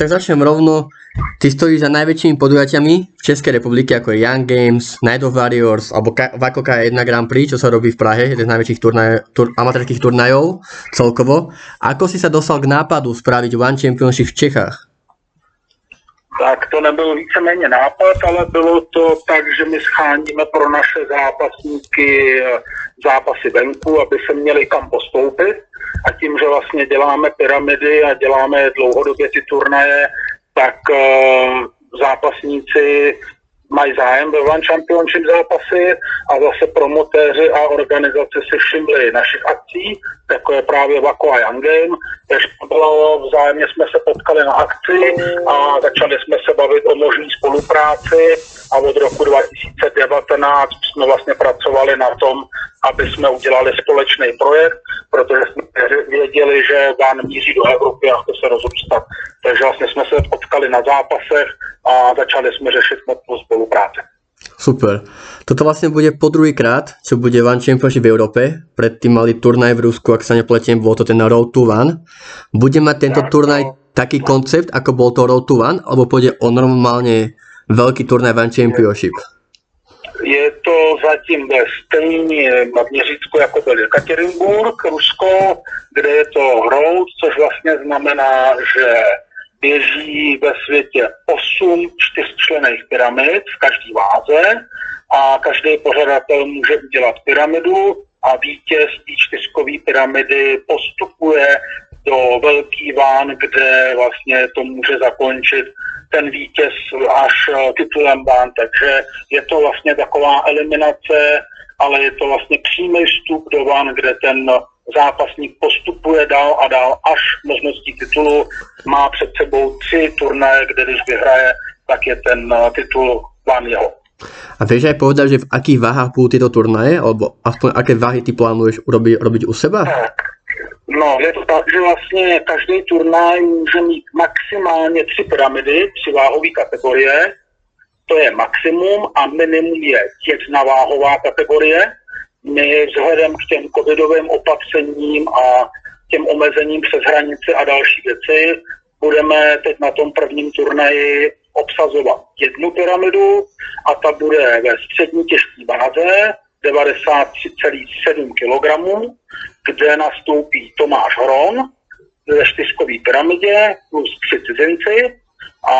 tak začnem rovno. Ty stojíš za najväčšími podujatiami v Českej republike, ako je Young Games, Night of Warriors, alebo Vako K1 Grand Prix, čo sa robí v Prahe, jeden z najväčších turnaj, tur, amatérských turnajov celkovo. Ako si sa dostal k nápadu spraviť One Championship v Čechách? Tak to nebyl víceméně nápad, ale bylo to tak, že my scháníme pro naše zápasníky eh, zápasy venku, aby se měli kam postoupit. A tím, že vlastně děláme pyramidy a děláme dlouhodobě ty turnaje, tak uh, zápasníci mají zájem ve One Championship zápasy a zase promotéři a organizace si všimli našich akcí, jako je právě Vako a Young Game, takže bylo vzájemně jsme se potkali na akci a začali jsme se bavit o možné spolupráci a od roku 2019 jsme vlastně pracovali na tom, aby jsme udělali společný projekt, protože jsme věděli, že Van míří do Evropy a chce se rozrůstat. Takže vlastně jsme se potkali na zápasech a začali jsme řešit spolupráci. Super. Toto vlastne bude po druhýkrát, čo bude One Championship v Európe. Predtým mali turnaj v Rusku, ak sa nepletiem, bol to ten Road to One. Bude mať tento turnaj taký koncept, ako bol to Road to One, alebo pôjde o normálne veľký turnaj One Championship? Je to zatím ve stejném měřítku, jako byl Ekaterinburg, Rusko, kde je to road, což vlastně znamená, že běží ve světě 8 čtyřčlených pyramid v každé váze a každý pořadatel může udělat pyramidu a vítěz té čtyřkové pyramidy postupuje do velký ván, kde vlastně to může zakončit ten vítěz až eh, titulem ván. Takže je to vlastně taková eliminace, ale je to vlastně přímý vstup do ván, kde ten zápasník postupuje dál a dál až možností titulu. Má před sebou tři turnaje, kde když vyhraje, tak je ten eh, titul vám jeho. A vieš aj povedať, že v akých váhách budú tieto turnaje, alebo aspoň aké váhy ty plánuješ urobiť, robiť u seba? No, je to tak, že vlastně každý turnaj může mít maximálně tři pyramidy, tři váhové kategorie. To je maximum a minimum je jedna váhová kategorie my vzhledem k těm covidovým opatřením a těm omezením přes hranice a další věci budeme teď na tom prvním turnaji obsazovat jednu pyramidu a ta bude ve střední těžké váze 93,7 kg, kde nastoupí Tomáš Hron ve čtyřkové pyramidě plus tři cizinci a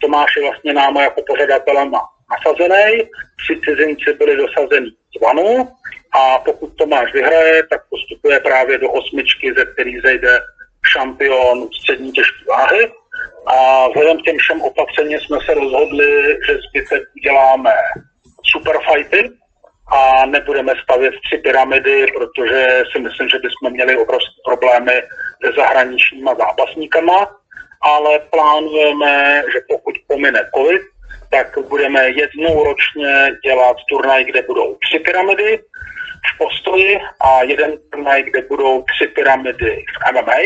Tomáš je vlastně náma jako pořadatelem nasazený, tři cizinci byli dosazení z vanu a pokud Tomáš vyhraje, tak postupuje právě do osmičky, ze který zejde šampion střední těžké váhy. A vzhledem k těm všem opatřením jsme se rozhodli, že zbytek uděláme superfighty a nebudeme stavět tři pyramidy, protože si myslím, že bychom měli obrovské problémy se zahraničníma zápasníkama, ale plánujeme, že pokud pomine covid, tak budeme jednou ročně dělat turnaj, kde budou tři pyramidy v postoji a jeden turnaj, kde budou tři pyramidy v MMA.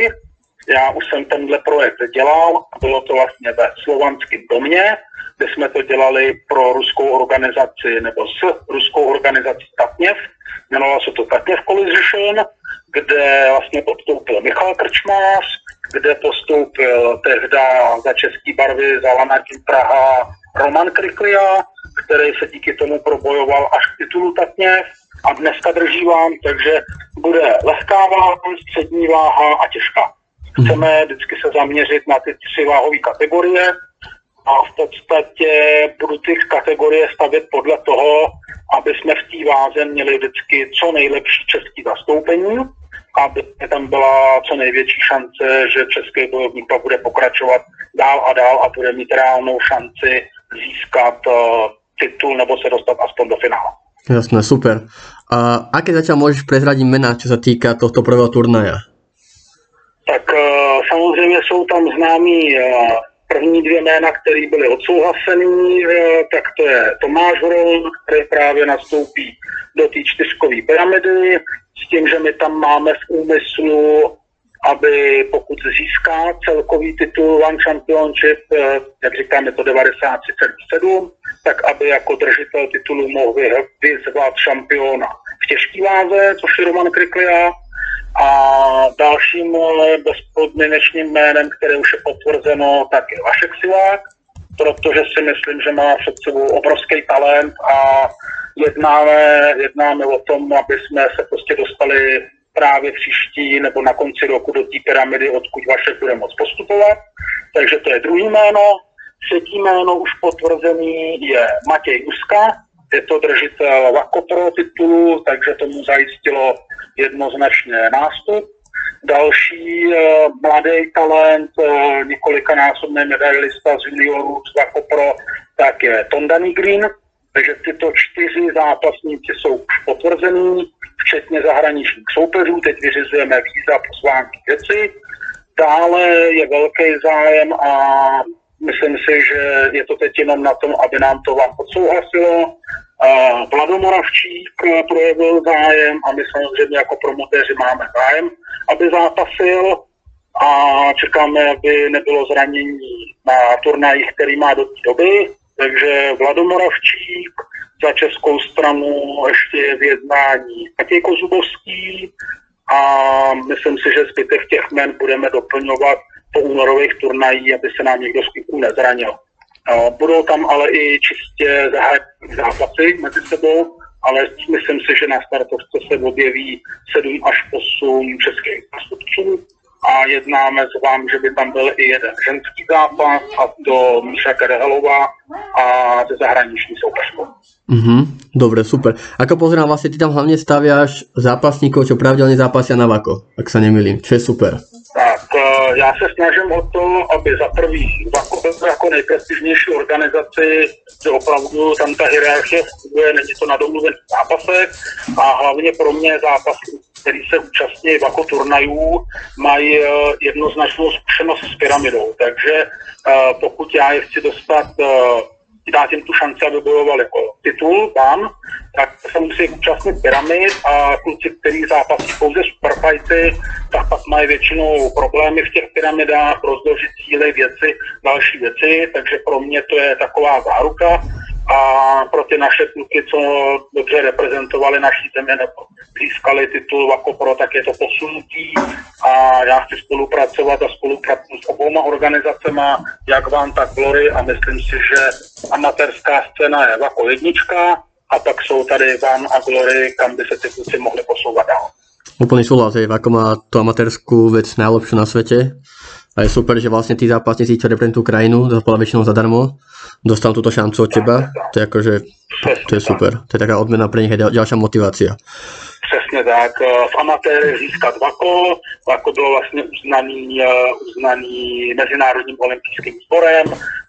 Já už jsem tenhle projekt dělal, bylo to vlastně ve slovanském domě, kde jsme to dělali pro ruskou organizaci nebo s ruskou organizací Tatněv. Jmenovalo se to Tatněv Collision, kde vlastně podstoupil Michal Krčmář, kde postoupil tehda za český barvy za Lanatím Praha Roman Kriklia, který se díky tomu probojoval až k titulu Tatněv a dneska drží vám, takže bude lehká váha, střední váha a těžká. Chceme vždycky se zaměřit na ty tři váhové kategorie a v podstatě budu ty kategorie stavět podle toho, aby jsme v té váze měli vždycky co nejlepší český zastoupení, aby tam byla co největší šance, že český bojovník bude pokračovat dál a dál a bude mít reálnou šanci získat titul nebo se dostat aspoň do finále. Jasné, super. A aké zatiaľ môžeš prezradiť mená, čo sa týka tohto prvého turnaja? Tak uh, samozřejmě jsou tam známí uh, první dvě jména, které byly odsouhlasený, uh, tak to je Tomáš Hron, který právě nastoupí do té čtyřkové pyramidy, s tím, že my tam máme v úmyslu aby pokud získá celkový titul One Championship, eh, jak říkám, je to 93,7, tak aby jako držitel titulu mohl vyzvat šampiona v těžké váze, což je Roman Kriklia, A dalším eh, bezpodmínečným jménem, které už je potvrzeno, tak je Vašek Silák, protože si myslím, že má před sebou obrovský talent a jednáme, jednáme o tom, aby jsme se prostě dostali právě příští nebo na konci roku do té pyramidy, odkud Vašek bude moc postupovat. Takže to je druhý jméno. Třetí jméno už potvrzený je Matěj Uska, je to držitel Vakopro titulu, takže tomu zajistilo jednoznačně nástup. Další uh, mladý talent, uh, několikanásobný medailista z juniorů z Vakopro, tak je Tonda Green, takže tyto čtyři zápasníci jsou už potvrzený, včetně zahraničních soupeřů. Teď vyřizujeme víza, pozvánky věci. Dále je velký zájem a myslím si, že je to teď jenom na tom, aby nám to vám podsouhlasilo. Vlado Moravčík projevil zájem a my samozřejmě jako promotéři máme zájem, aby zápasil a čekáme, aby nebylo zranění na turnajích, který má do té doby. Takže Vlado Moravčík, za českou stranu ještě v jednání Matěj Kozubovský a myslím si, že zbytek těch men budeme doplňovat po únorových turnajích, aby se nám někdo z kluků nezranil. Budou tam ale i čistě zápasy mezi sebou, ale myslím si, že na startovce se objeví 7 až 8 českých zástupců a jednáme s vám, že by tam byl i jeden ženský zápas, a to Míša Kerehelová a ze zahraniční soupeřkou. Mhm, dobre, super. Ako pozerám, vlastne ty tam hlavne staviaš zápasníkov, čo pravidelne zápasia na Vako, ak sa nemýlim, čo je super. Tak, eh, já se snažím o to, aby za prvý Vako byl jako nejprestižnější organizaci, že opravdu tam ta hierarchie funguje, není to na domluvených zápasech a hlavně pro mě zápasy, který se účastní jako turnajů, mají eh, jednoznačnou zkušenost s pyramidou. Takže eh, pokud já je chci dostat dát jim tu šanci, aby bojovali jako titul tam, tak se musí účastnit pyramid a kluci, kteří zápasí pouze superfighty, tak pak mají většinou problémy v těch pyramidách, rozložit síly, věci, další věci, takže pro mě to je taková záruka a pro ty naše kluky, co dobře reprezentovali naší země nebo získali titul jako pro, tak je to posunutí. A já chci spolupracovat a spolupracuji s obouma organizacemi, jak vám, tak Glory. A myslím si, že amatérská scéna je jako jednička. A pak jsou tady vám a Glory, kam by se ty kluci mohli posouvat dál. Úplný súhlas, že Vako má tú amatérskú vec najlepšiu na svete a je super, že vlastne tí zápasníci, čo reprezentujú krajinu, zaspala väčšinou zadarmo, dostanú túto šancu od teba, to je akože, to je super, to je taká odmena pre nich a ďalšia motivácia. Přesně tak. V amatéře získat VAKO. VAKO bylo vlastně uznaný, uznaný Mezinárodním olympijským sborem.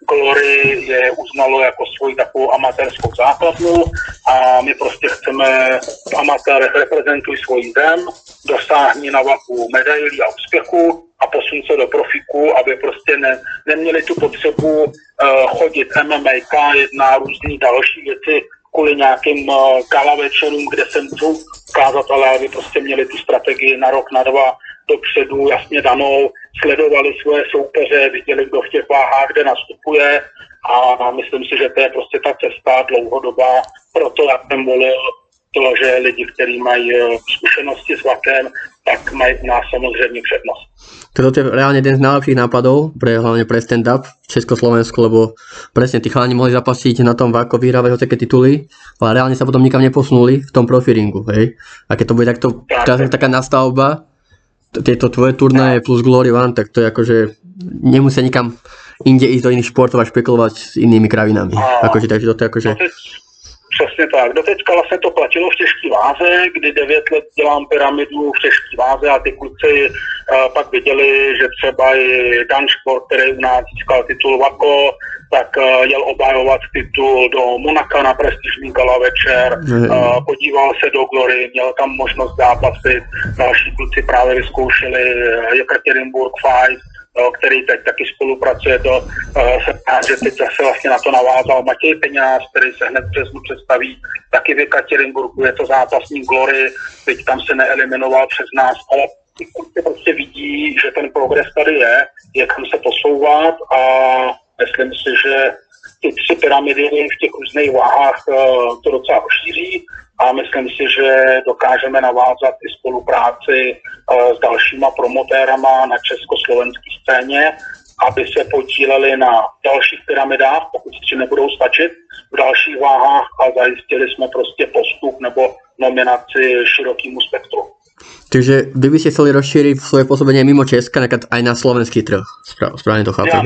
Glory je uznalo jako svoji takovou amatérskou základnu a my prostě chceme v amatérech reprezentuj svoji zem, dosáhni na vaku medailí a úspěchu a posun se do profiku, aby prostě ne, neměli tu potřebu uh, chodit MMA, jedna různý další věci kvůli nějakým uh, gala večerům, kde se můžou ukázat, ale aby prostě měli tu strategii na rok, na dva dopředu jasně danou, sledovali svoje soupeře, viděli, kdo v těch váhách kde nastupuje a myslím si, že to je prostě ta cesta dlouhodobá. Proto já jsem volil to, že lidi, kteří mají eh, zkušenosti s vakem, tak mají u nás samozřejmě přednost. Toto je reálne jeden z najlepších nápadov, pre, hlavne pre stand-up v Československu, lebo presne tí chalani mohli zapasiť na tom váko, vyhrávať hoceké tituly, ale reálne sa potom nikam neposunuli v tom profiringu, hej. A keď to bude takto, tak, taká nastavba, tieto tvoje turnaje plus Glory One, tak to je akože, nemusia nikam inde ísť do iných športov a špekulovať s inými kravinami. Akože, takže toto je akože... Přesně tak. Doteďka vlastně to platilo v těžké váze, kdy 9 let dělám pyramidu v těžké váze a ty kluci uh, pak viděli, že třeba i Dan Sport, který u nás získal titul Vako, tak uh, jel obhajovat titul do Monaka na prestižní gala večer, uh, podíval se do Glory, měl tam možnost zápasit, další kluci právě vyzkoušeli Jekaterinburg Fight, který teď taky spolupracuje, to se rád, že teď zase vlastně na to navázal Matěj Peňáz, který se hned přes představí, taky v Ekaterinburgu je to zápasní Glory, teď tam se neeliminoval přes nás, ale ty prostě vidí, že ten progres tady je, je kam se posouvat a myslím si, že ty tři pyramidy v těch různých váhách to docela rozšíří a myslím si, že dokážeme navázat i spolupráci s dalšíma promotérama na československé scéně, aby se podíleli na dalších pyramidách, pokud si nebudou stačit v dalších váhách a zajistili jsme prostě postup nebo nominaci širokému spektru. Takže vy by ste chceli rozšíriť svoje pôsobenie mimo Česka, napríklad aj na slovenský trh. Správně to chápu. Já,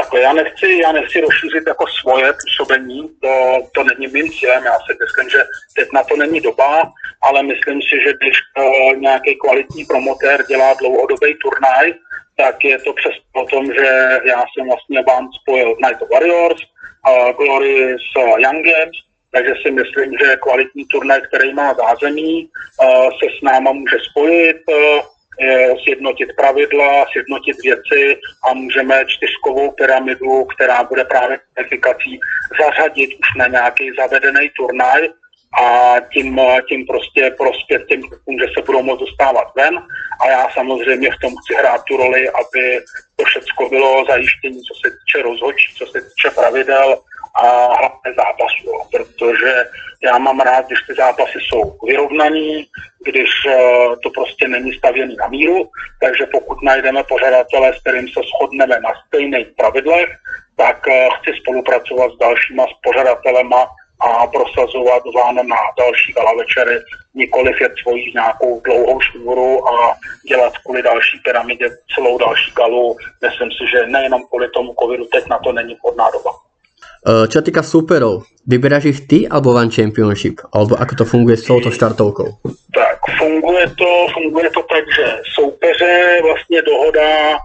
takhle, já nechci, já nechci rozšířit jako svoje působení, to, to není mým cílem, já si myslím, že teď na to není doba, ale myslím si, že když uh, nějaký kvalitní promotér dělá dlouhodobý turnaj, tak je to přes o tom, že já jsem vlastně vám spojil Night of Warriors, uh, Glory s Young Games, takže si myslím, že kvalitní turnaj, který má zázemí, uh, se s náma může spojit, uh, sjednotit pravidla, sjednotit věci a můžeme čtyřkovou pyramidu, která bude právě kvalifikací, zařadit už na nějaký zavedený turnaj a tím, tím prostě prospět těm klukům, že se budou moct dostávat ven. A já samozřejmě v tom chci hrát tu roli, aby to všechno bylo zajištění, co se týče rozhodčí, co se týče pravidel a hlavně zápasů, protože já mám rád, když ty zápasy jsou vyrovnaný, když eh, to prostě není stavěný na míru, takže pokud najdeme pořadatele, s kterým se shodneme na stejných pravidlech, tak eh, chci spolupracovat s dalšíma pořadatelema a prosazovat vám na další gala večery, nikoliv jet svoji nějakou dlouhou šňůru a dělat kvůli další pyramidě celou další galu. Myslím si, že nejenom kvůli tomu covidu teď na to není vhodná doba. Eh, čo týka súperov, vyberáš ich ty alebo One Championship? Alebo ako to funguje s touto štartovkou? Tak, funguje to, funguje to tak, že soupeře vlastně dohoda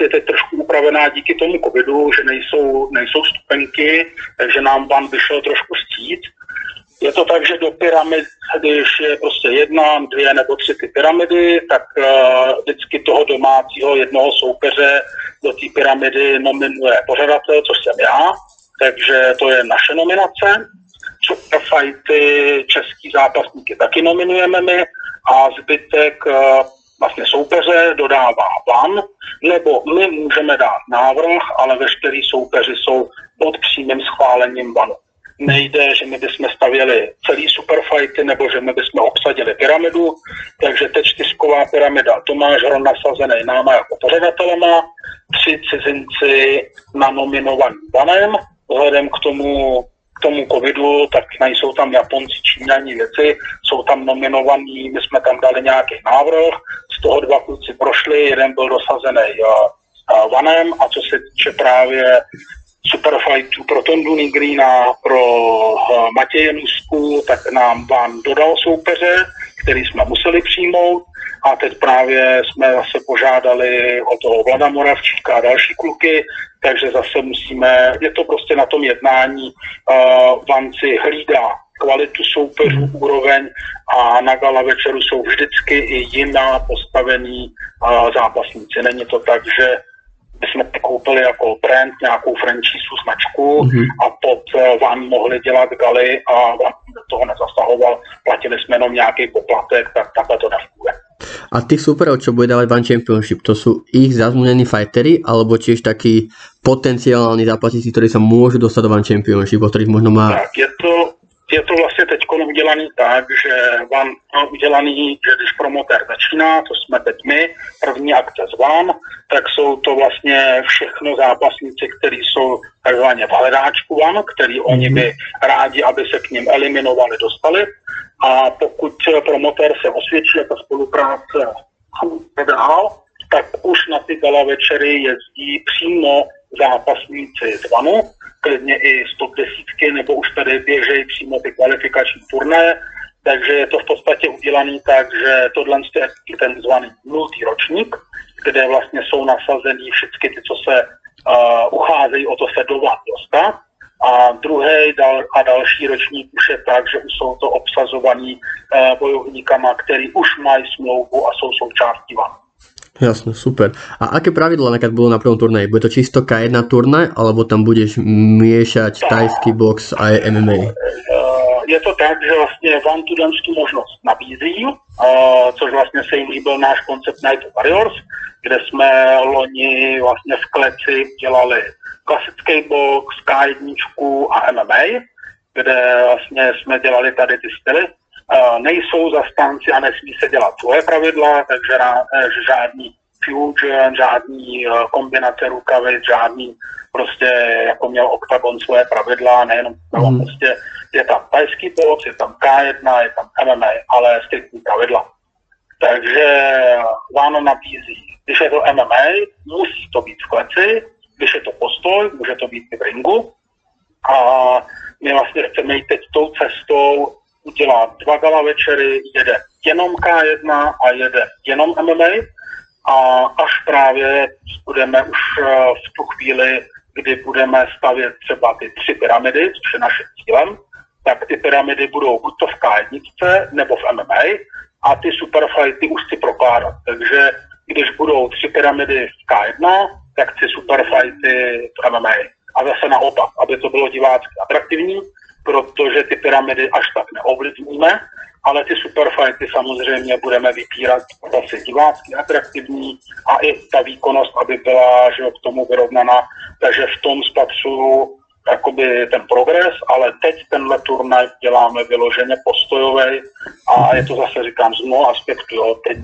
je teď trošku upravená díky tomu covidu, že nejsou, nejsou stupenky, takže nám van vyšel trošku stít. Je to tak, že do pyramid, když je prostě jedna, dvě nebo tři ty pyramidy, tak uh, vždycky toho domácího jednoho soupeře do té pyramidy nominuje pořadatel, což jsem já, takže to je naše nominace. Superfighty, český zápasníky taky nominujeme my. A zbytek uh, vlastně soupeře dodává van, nebo my můžeme dát návrh, ale veškerý soupeři jsou pod přímým schválením vanu. Nejde, že my bychom stavěli celý superfighty, nebo že my bychom obsadili pyramidu, takže teď čtyřková pyramida. Tomáš Hron nasazený náma jako pořadatelema, tři cizinci nanominovaný vanem, vzhledem k tomu k tomu covidu, tak nejsou tam Japonci, Číňani věci, jsou tam nominovaní, my jsme tam dali nějaký návrh, z toho dva kluci prošli, jeden byl dosazený uh, vanem a co se týče právě superfightů pro Tondu Nigrina, pro uh, Matěje Nusku, tak nám Van dodal soupeře, který jsme museli přijmout a teď právě jsme zase požádali o toho Vlada Moravčíka a další kluky, takže zase musíme, je to prostě na tom jednání, uh, Vanci hlídá kvalitu soupeřů, mhm. úroveň a na gala večeru jsou vždycky i jiná postavení uh, zápasníci. Není to tak, že jsme koupili jako brand nějakou franchise značku mm-hmm. a pod uh, vám mohli dělat galy a vám do toho nezasahoval, platili jsme jenom nějaký poplatek, tak takhle to nefunguje. A tých superov, čo bude dávať One Championship, to sú ich zazmúnení fightery, alebo tiež takí potenciální zápasníci, ktorí sa môžu dostať do One Championship, o ktorých možno má... Tak, je to, je to vlastně teď udělaný tak, že vám udělaný, že když promotér začíná, to jsme teď my, první akce z vám, tak jsou to vlastně všechno zápasníci, kteří jsou takzvaně v hledáčku vám, který oni by rádi, aby se k ním eliminovali, dostali. A pokud promotér se osvědčí jako spolupráce dál, tak už na ty gala večery jezdí přímo zápasníci z VANu, klidně i 110 nebo už tady běžejí přímo ty kvalifikační turné, takže je to v podstatě udělané tak, že tohle je ten zvaný nultý ročník, kde vlastně jsou nasazený všechny ty, co se uh, ucházejí o to se do dostat. A druhý dal, a další ročník už je tak, že už jsou to obsazovaní uh, bojovníkama, který už mají smlouvu a jsou součástí VAN. Jasne, super. A aké pravidla napríklad bolo na prvom turnaji? Bude to čisto K1 turnaj, alebo tam budeš miešať tajský box a MMA? Eh, je to tak, že vlastně vám tu tu možnost nabízí, eh, což vlastně se jim líbil náš koncept Night of Warriors, kde jsme loni vlastně v kleci dělali klasický box, K1 a MMA, kde vlastně jsme dělali tady ty styly. Uh, nejsou zastánci a nesmí se dělat svoje pravidla, takže na, žádný fusion, žádný uh, kombinace rukavic, žádný prostě jako měl OKTAGON svoje pravidla, nejenom mm. prostě je tam tajský box, je tam K1, je tam MMA, ale striktní pravidla. Takže Váno nabízí, když je to MMA, musí to být v kleci, když je to postoj, může to být i v ringu. A my vlastně chceme jít teď tou cestou udělat dva gala večery, jede jenom K1 a jede jenom MMA. A až právě budeme už eh, v tu chvíli, kdy budeme stavět třeba ty tři pyramidy, což je naším cílem, tak ty pyramidy budou buď to v K1 nebo v MMA a ty superfighty už si prokládat. Takže když budou tři pyramidy v K1, tak chci superfighty v MMA. A zase naopak, aby to bylo divácky atraktivní, protože ty pyramidy až tak neovlivníme, ale ty superfighty samozřejmě budeme vypírat zase divácky atraktivní a i ta výkonnost, aby byla že k tomu vyrovnaná. Takže v tom spatřuju jakoby ten progres, ale teď tenhle turnaj děláme vyloženě postojový a je to zase, říkám, z mnoha aspektů. Jo. Teď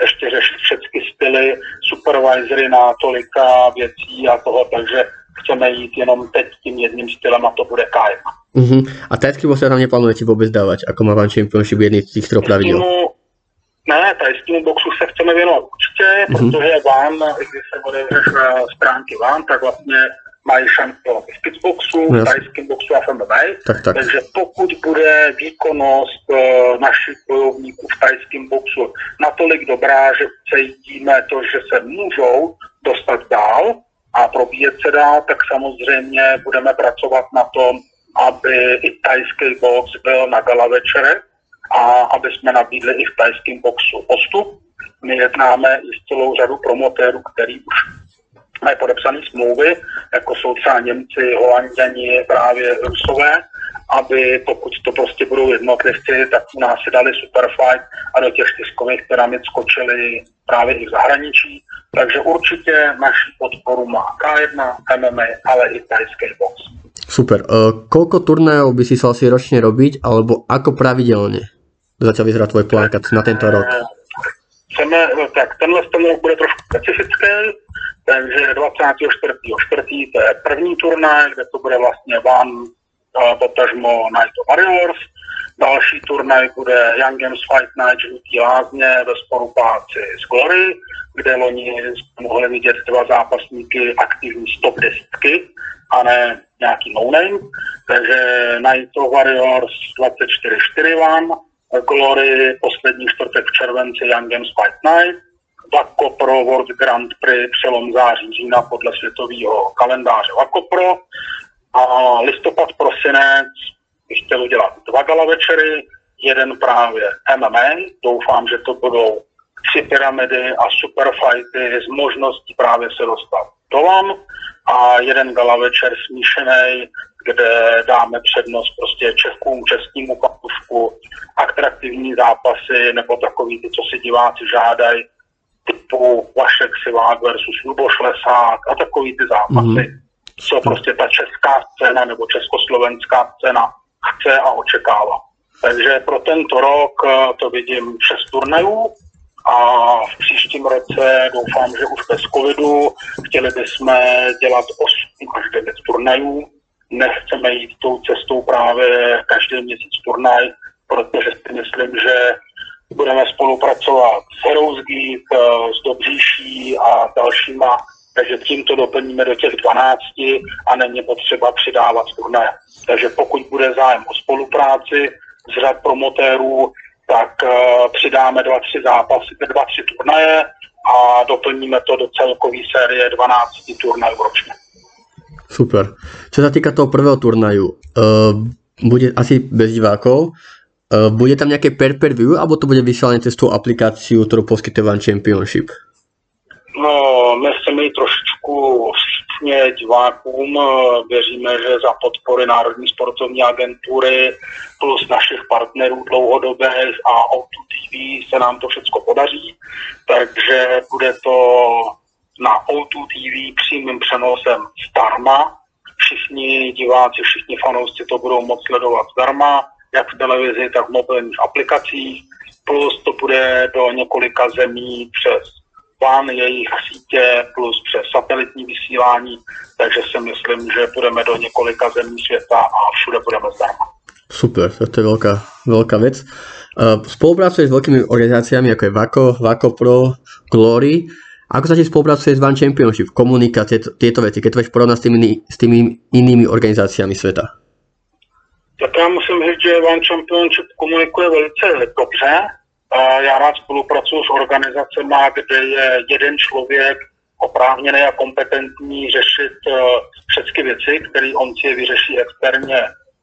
ještě řešit všechny styly, supervisory na tolika věcí a toho, takže chceme jít jenom teď tím jedným stylem a to bude KM. Uh-huh. A tajský box tam neplánujete vůbec dávat, jako má vám Championship jedný z těch troch pravidel? Ne, tajskému boxu se chceme věnovat určitě, uh-huh. protože vám, když se otevřeš stránky vám, tak vlastně mají šampion v kickboxu, v tajském boxu a MMA. Tak, tak. Takže pokud bude výkonnost uh, našich bojovníků v tajském boxu natolik dobrá, že cítíme to, že se můžou dostat dál a probíjet se dál, tak samozřejmě budeme pracovat na tom, aby i tajský box byl na gala večere a aby jsme nabídli i v tajském boxu postup. My jednáme i s celou řadu promotérů, který už mají podepsané smlouvy, jako jsou třeba Němci, Holanděni, právě Rusové, aby pokud to prostě budou jednotlivci, tak u nás si dali Superfight a do těch tiskových pyramid skočili právě i v zahraničí. Takže určitě naši podporu má K1, MMA, ale i tajský box. Super. Uh, koľko turnajov by si sa asi ročne robiť, alebo ako pravidelne začal vyzerať tvoj plán na tento rok? Chceme, tak tenhle ten rok bude trošku specifický, takže 24.4. to je první turnaj, kde to bude vlastně Van, uh, potažmo Night of Warriors. Další turnaj bude Young Games Fight Night Žlutý lázně ve spolupráci s Glory, kde loni mohli vidět dva zápasníky aktivní stop desítky a ne nějaký no-name. Takže Night of Warriors 24-4 Van, Glory poslední čtvrtek v červenci Young Games Fight Night, Vakopro World Grand Prix přelom září října podle světového kalendáře Vakopro a listopad prosinec bych chtěl udělat dva gala večery, jeden právě MMA, doufám, že to budou tři pyramidy a superfighty s možností právě se dostat do LAN a jeden gala večer smíšený, kde dáme přednost prostě Čechům, českému patušku, atraktivní zápasy nebo takový ty, co si diváci žádají, typu Vašek Sivák versus Luboš Lesák a takový ty zápasy, mm. co prostě ta česká scéna nebo československá scéna chce a očekává. Takže pro tento rok eh, to vidím šest turnajů a v příštím roce doufám, že už bez covidu chtěli bychom dělat 8 až 9 turnajů. Nechceme jít tou cestou právě každý měsíc turnaj, protože si myslím, že budeme spolupracovat s Heroes Geek, eh, s Dobříší a dalšíma, takže tím to doplníme do těch 12 a není potřeba přidávat turnaje. Takže pokud bude zájem o spolupráci z řad promotérů, tak uh, přidáme dva, tři zápasy, dva, tři turnaje a doplníme to do celkové série 12 turnajů ročně. Super. Co se týká toho prvého turnaju, uh, bude asi bez divákov, Uh, bude tam nejaké per per view, alebo to bude vysielanie cez tú aplikáciu, ktorú poskytuje One Championship? No, my chceme jít trošičku vstupně divákům. Věříme, že za podpory Národní sportovní agentury plus našich partnerů dlouhodobých a O2 TV se nám to všechno podaří. Takže bude to na O2 TV přímým přenosem zdarma všichni diváci, všichni fanoušci to budou moct sledovat zdarma, jak v televizi, tak v mobilních aplikacích, plus to bude do několika zemí přes plán jejich sítě plus přes satelitní vysílání, takže si myslím, že půjdeme do několika zemí světa a všude budeme zdarma. Super, to je veľká, veľká vec. Spolupracuješ s veľkými organizáciami ako je VACO, VACO Pro, Glory. Ako sa ti spolupracuje s One Championship, komunikácie, tieto veci, keď to budeš porovnať s tými, s tými inými organizáciami sveta? Tak já musím říct, že One Championship komunikuje velice dobře. Já rád spolupracuji s organizacemi, kde je jeden člověk oprávněný a kompetentní řešit eh, všechny věci, které on si vyřeší externě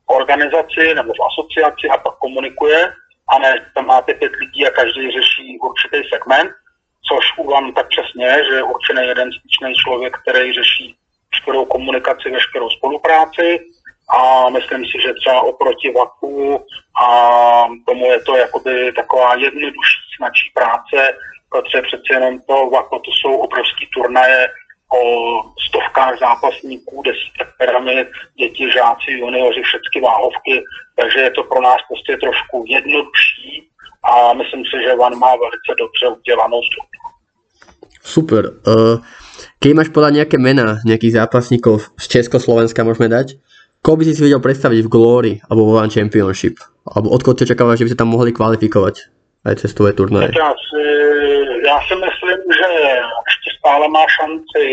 organizaci nebo v asociaci a pak komunikuje. A ne tam máte pět lidí a každý řeší určitý segment, což u vám tak přesně je, že je určený jeden styčný člověk, který řeší veškerou komunikaci, veškerou spolupráci a myslím si, že třeba oproti VAKu a tomu je to jakoby taková jednodušší, snačí práce, protože přece jenom to VAKu to jsou obrovský turnaje, o stovkách zápasníků, desítek pyramid, děti, žáci, junioři, všechny váhovky, takže je to pro nás prostě trošku jednodušší a myslím si, že Van má velice dobře udělanou strukturu. Super. Uh, keď máš podať nejaké mená nejakých zápasníkov z Československa môžeme dať, koho by si si vedel predstaviť v Glory alebo vo One Championship? Alebo odkud ty očakávaš, že by sa tam mohli kvalifikovať aj cez tvoje turnaje? Si, já si myslím, že stále má šanci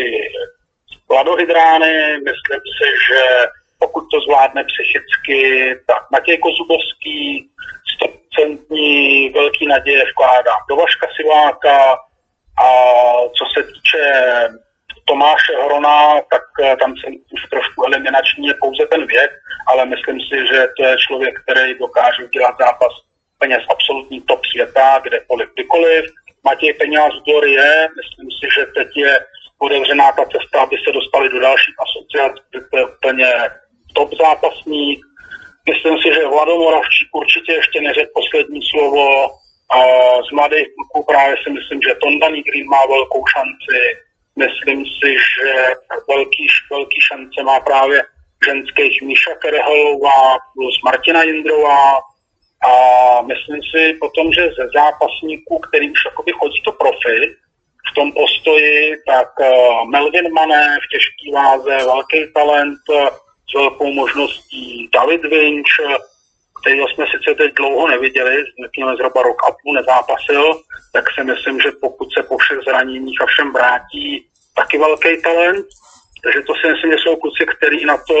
Vladohydrány, myslím si, že pokud to zvládne psychicky, tak Matěj Kozubovský, 100% velký naděje vkládám do Vaška Siváka a co se týče Tomáše Horona, tak eh, tam jsem už trošku eliminační je pouze ten věk, ale myslím si, že to je člověk, který dokáže udělat zápas peněz absolutní top světa, kdekoliv, kdykoliv. Matěj Peňáz vzor je, myslím si, že teď je otevřená ta cesta, aby se dostali do dalších asociací, to je úplně top zápasník. Myslím si, že Vlado Moravčík určitě ještě neřekl poslední slovo. A z mladých kluků právě si myslím, že Tonda Green má velkou šanci. Myslím si, že velký, velký šance má právě ženských Míša Kereholová plus Martina Jindrová, a myslím si potom, že ze zápasníků, který už jakoby chodí to profi, v tom postoji, tak uh, Melvin Mané v těžké váze, velký talent uh, s velkou možností David Vinč, kterého jsme sice teď dlouho neviděli, řekněme zhruba rok a půl nezápasil, tak si myslím, že pokud se po všech zraněních a všem vrátí, taky velký talent. Takže to si myslím, že jsou kluci, kteří na to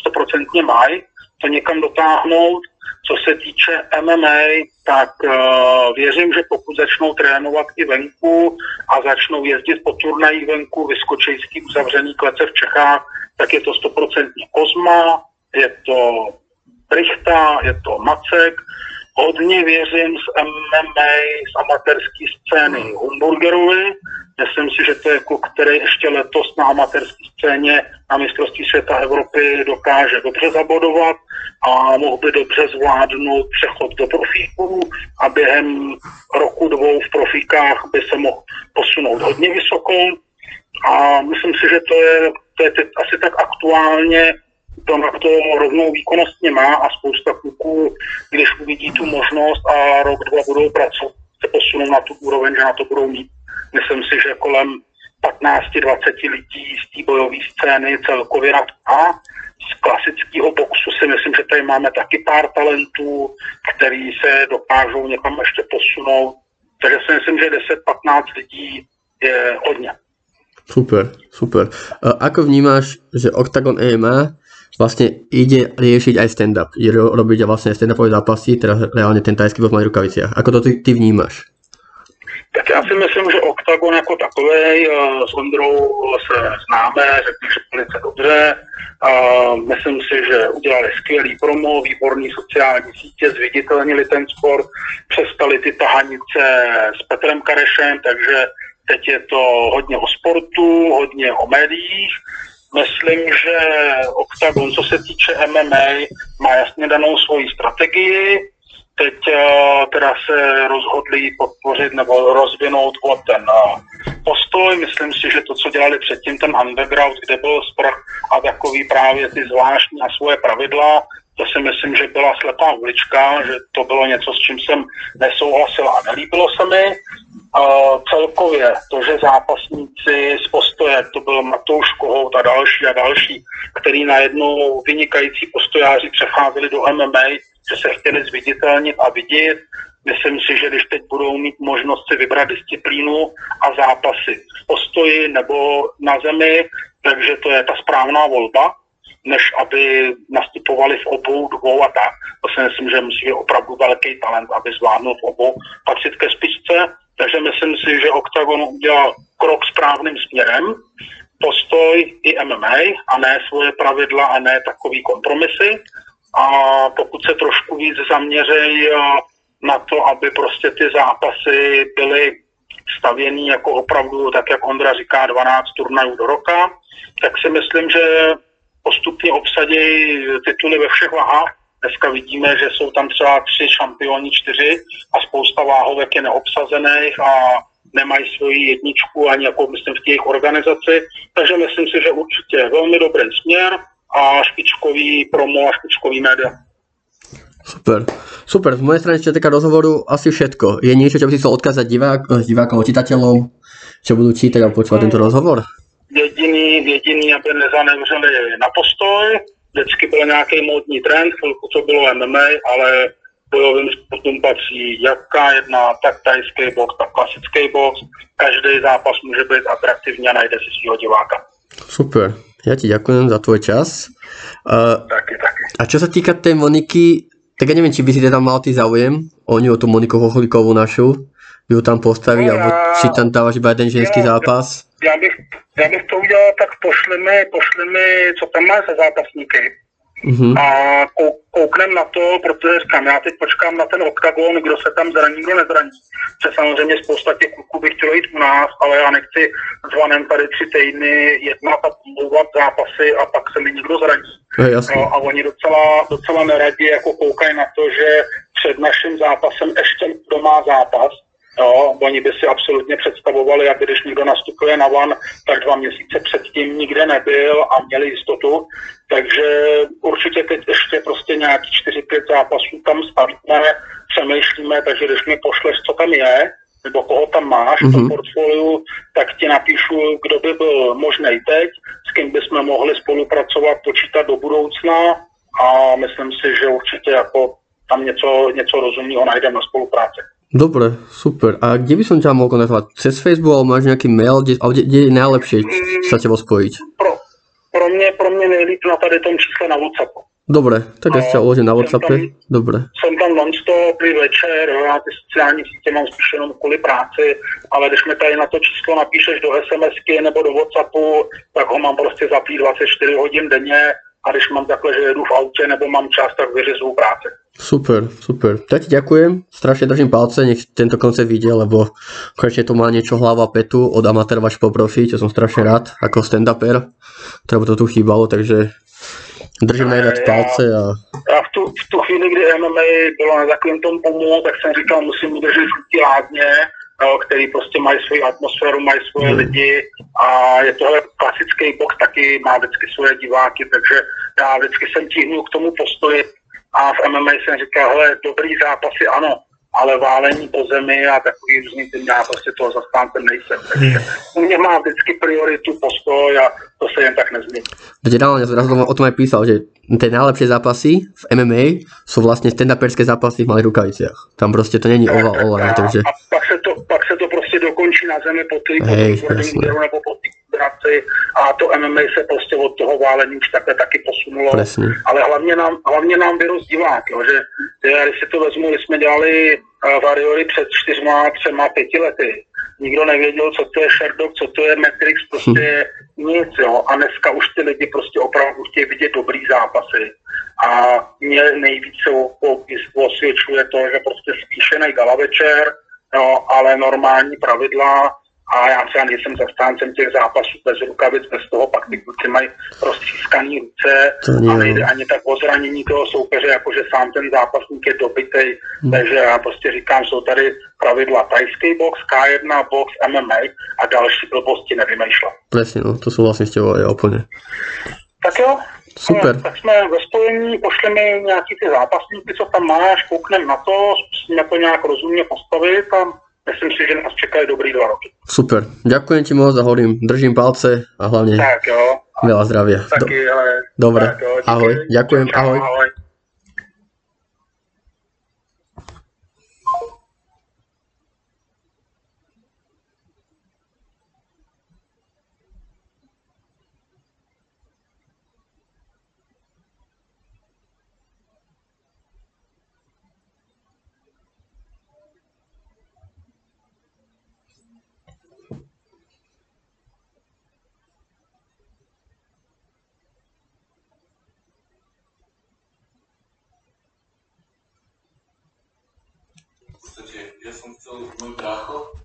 stoprocentně mají, to někam dotáhnout. Co se týče MMA, tak uh, věřím, že pokud začnou trénovat i venku a začnou jezdit po turnají venku, vyskočí z uzavřený klece v Čechách, tak je to stoprocentně Kozma, je to Brichta, je to Macek. Hodně věřím z MMA, z amatérské scény Humburgerovi. Myslím si, že to je kluk, který ještě letos na amatérské scéně na mistrovství světa Evropy dokáže dobře zabodovat a mohl by dobře zvládnout přechod do profíků a během roku, dvou v profíkách by se mohl posunout hodně vysoko. A myslím si, že to je, to je teď asi tak aktuálně to na to rovnou výkonnostně má a spousta kluků, když uvidí tu možnost a rok, dva budou pracovat, se posunou na tu úroveň, že na to budou mít. Myslím si, že kolem 15-20 lidí z té bojové scény celkově na A z klasického boxu si myslím, že tady máme taky pár talentů, který se dokážou někam ještě posunout. Takže si myslím, že 10-15 lidí je hodně. Super, super. Ako vnímáš, že Octagon EMA vlastne ide riešiť aj stand-up, ide robiť vlastne stand-upové zápasy, teda reálne ten tajský box na rukaviciach. Ako to ty, ty vnímáš? Tak já si myslím, že OKTAGON jako takový eh, s Ondrou se známe, řekněme, že velice dobře. Myslím si, že udělali skvělý promo, výborný sociální sítě, zviditelnili ten sport, přestali ty tahanice s Petrem Karešem, takže teď je to hodně o sportu, hodně o médiích. Myslím, že Octagon, co se týče MMA, má jasně danou svoji strategii, teď uh, teda se rozhodli podpořit nebo rozvinout o ten uh, postoj. Myslím si, že to, co dělali předtím, ten underground, kde byl sprach a takový právě ty zvláštní a svoje pravidla, to si myslím, že byla slepá ulička, že to bylo něco, s čím jsem nesouhlasil a nelíbilo se mi. Uh, celkově to, že zápasníci z postoje, to byl Matouš Kohout a další a další, který najednou vynikající postojáři přecházeli do MMA, že se chtěli zviditelnit a vidět. Myslím si, že když teď budou mít možnost si vybrat disciplínu a zápasy v postoji nebo na zemi, takže to je ta správná volba než aby nastupovali v obou dvou a tak. To si myslím, že musí být opravdu velký talent, aby zvládnul v obou patřit ke špičce. Takže myslím si, že Octagon udělal krok správným směrem, postoj i MMA a ne svoje pravidla a ne takový kompromisy. A pokud se trošku víc zaměřejí na to, aby prostě ty zápasy byly stavěný jako opravdu, tak jak Ondra říká, 12 turnajů do roka, tak si myslím, že postupně obsadějí tituly ve všech váhách. Dneska vidíme, že jsou tam třeba tři šampioni, čtyři a spousta váhovek je neobsazených a nemají svoji jedničku ani jako myslím v těch organizaci. Takže myslím si, že určitě velmi dobrý směr a špičkový promo a špičkový média. Super. Super, z mojej strany ešte taká rozhovoru asi všetko. Je niečo, čo by si chcel odkázať divák, divákom, čitateľom, čo budú čítať a počúvať tento rozhovor? Jediný, jediný, aby nezanevřeli na postoj. Vždycky byl nějaký módní trend, chvilku to bylo MMA, ale bojovým sportům patří jak K1, tak tajský box, tak klasický box. Každý zápas může být atraktivní a najde si svého diváka. Super, ja ti ďakujem za tvoj čas. Uh, taky, taky. A čo sa týka tej Moniky, tak ja neviem, či by si teda mal ty záujem o ňu, o tú Moniku Hochlikovú našu, ju tam postaviť, no, alebo či tam dávaš iba jeden ženský zápas? Já bych já bych to udělal, tak pošli mi, pošli mi, co tam má za zápasníky. Mm-hmm. A kou, kouknem na to, protože říkám, já teď počkám na ten oktagon, kdo se tam zraní, kdo nezraní. Že samozřejmě spousta těch kluků by chtělo jít u nás, ale já nechci zvanem tady tři týdny jednat a pomlouvat zápasy a pak se mi někdo zraní. no, a oni docela, docela neradí jako koukají na to, že před naším zápasem ještě doma zápas, Jo, oni by si absolutně představovali, aby když někdo nastupuje na van, tak dva měsíce předtím nikde nebyl a měli jistotu. Takže určitě teď ještě prostě nějaký 4-5 zápasů tam stavíme, přemýšlíme, takže když mi pošleš, co tam je, nebo koho tam máš mm-hmm. v tom mhm. portfoliu, tak ti napíšu, kdo by byl možný teď, s kým bychom mohli spolupracovat, počítat do budoucna a myslím si, že určitě jako tam něco, něco rozumného najdeme na spolupráci. Dobre, super. A kde by som ťa mohol kontaktovať? Cez Facebook, alebo máš nejaký mail, kde, kde, kde je najlepšie sa tebou spojiť? Pro, pro mě, pro mě nejlíp na tady tom čísle na WhatsAppu. Dobre, tak ja sa uložím na WhatsAppe. Dobre. Jsem tam non-stop, i večer, já ty sociální sítě mám spíš jenom kvůli práci, ale když mi tady na to číslo napíšeš do SMSky nebo do WhatsAppu, tak ho mám prostě zaplý 24 hodin denně a když mám takhle, že jedu v autě nebo mám čas, tak vyřizuju práci. Super, super. Tak ti ďakujem, strašne držím palce, nech tento koncept vyjde, lebo konečne to má niečo hlava petu od amatéra až po profi, čo som strašne rád, ako stand-uper, ktoré to tu chýbalo, takže držím najviac palce a... Já v tu, v tu chvíli, kdy MMA bylo na takovém tom pomu, tak jsem říkal, musím udržet ruky ládně, který prostě mají svoji atmosféru, mají svoje hmm. lidi a je to klasický box, taky má vždycky svoje diváky, takže já vždycky jsem tíhnul k tomu postoji, a v MMA jsem říkal, hele, dobrý zápasy, ano, ale válení po zemi a takový různý tím já prostě toho zastáncem nejsem. Takže u mě má vždycky prioritu postoj a to se jen tak nezmění. Takže reálne zrazu o tom aj písal, že tie najlepšie zápasy v MMA sú vlastne stand-uperské zápasy v malých rukaviciach. Tam prostě to není oval online, takže... A pak se, to, pak se to prostě dokončí na zemi po ty, po nebo po ty praxi a to MMA se prostě od toho válení už takhle taky posunulo. Presně. Ale hlavně nám, hlavně nám vyrost divák, jo, že když si to vezmu, když jsme dělali uh, Variory před čtyřma, třema, pěti lety, nikdo nevěděl, co to je Sherdog, co to je Matrix, prostě hm. nic, jo. A dneska už ty lidi prostě opravdu chtějí vidět dobrý zápasy. A mě nejvíce osvědčuje to, že prostě spíše nej gala večer, jo, ale normální pravidla, a já třeba nejsem zastáncem těch zápasů bez rukavic, bez toho, pak ty kluci mají roztřískaný ruce a nejde ani tak o zranění toho soupeře, jakože sám ten zápasník je dobitej, Hmm. takže já prostě říkám, jsou tady pravidla tajský box, K1, box, MMA a další blbosti nevymýšlel. Presne, no, to súhlasím s tebou aj úplne. Tak jo, Super. No, tak jsme ve spojení, pošli mi nějaký ty zápasníky, co tam máš, koukneme na to, zkusíme to nějak rozumně postavit a myslím si, že nás čekají dobrý dva roky. Super. Ďakujem ti moc a hovorím, držím palce a hlavne Tak jo, veľa zdravia. Do, taky, ale... dobre. Tak jo, díky. Ahoj. Ďakujem, Čau, ahoj. ahoj. Podstate ja som chcel,